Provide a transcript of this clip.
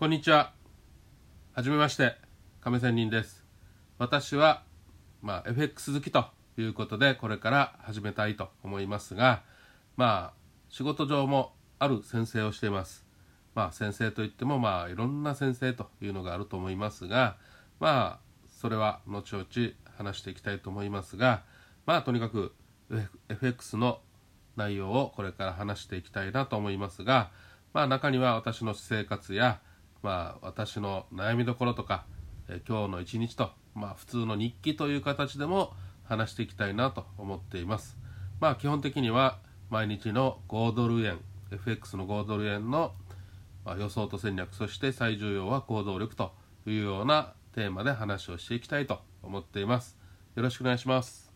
こんにちは。はじめまして、亀仙人です。私は、まあ、FX 好きということで、これから始めたいと思いますが、まあ、仕事上もある先生をしています。まあ、先生といっても、まあ、いろんな先生というのがあると思いますが、まあ、それは後々話していきたいと思いますが、まあ、とにかく FX の内容をこれから話していきたいなと思いますが、まあ、中には私の私生活や、まあ、私の悩みどころとか、え今日の一日と、まあ、普通の日記という形でも話していきたいなと思っています。まあ、基本的には毎日の5ドル円 FX の5ドル円のま予想と戦略そして最重要は行動力というようなテーマで話をしていきたいと思っています。よろしくお願いします。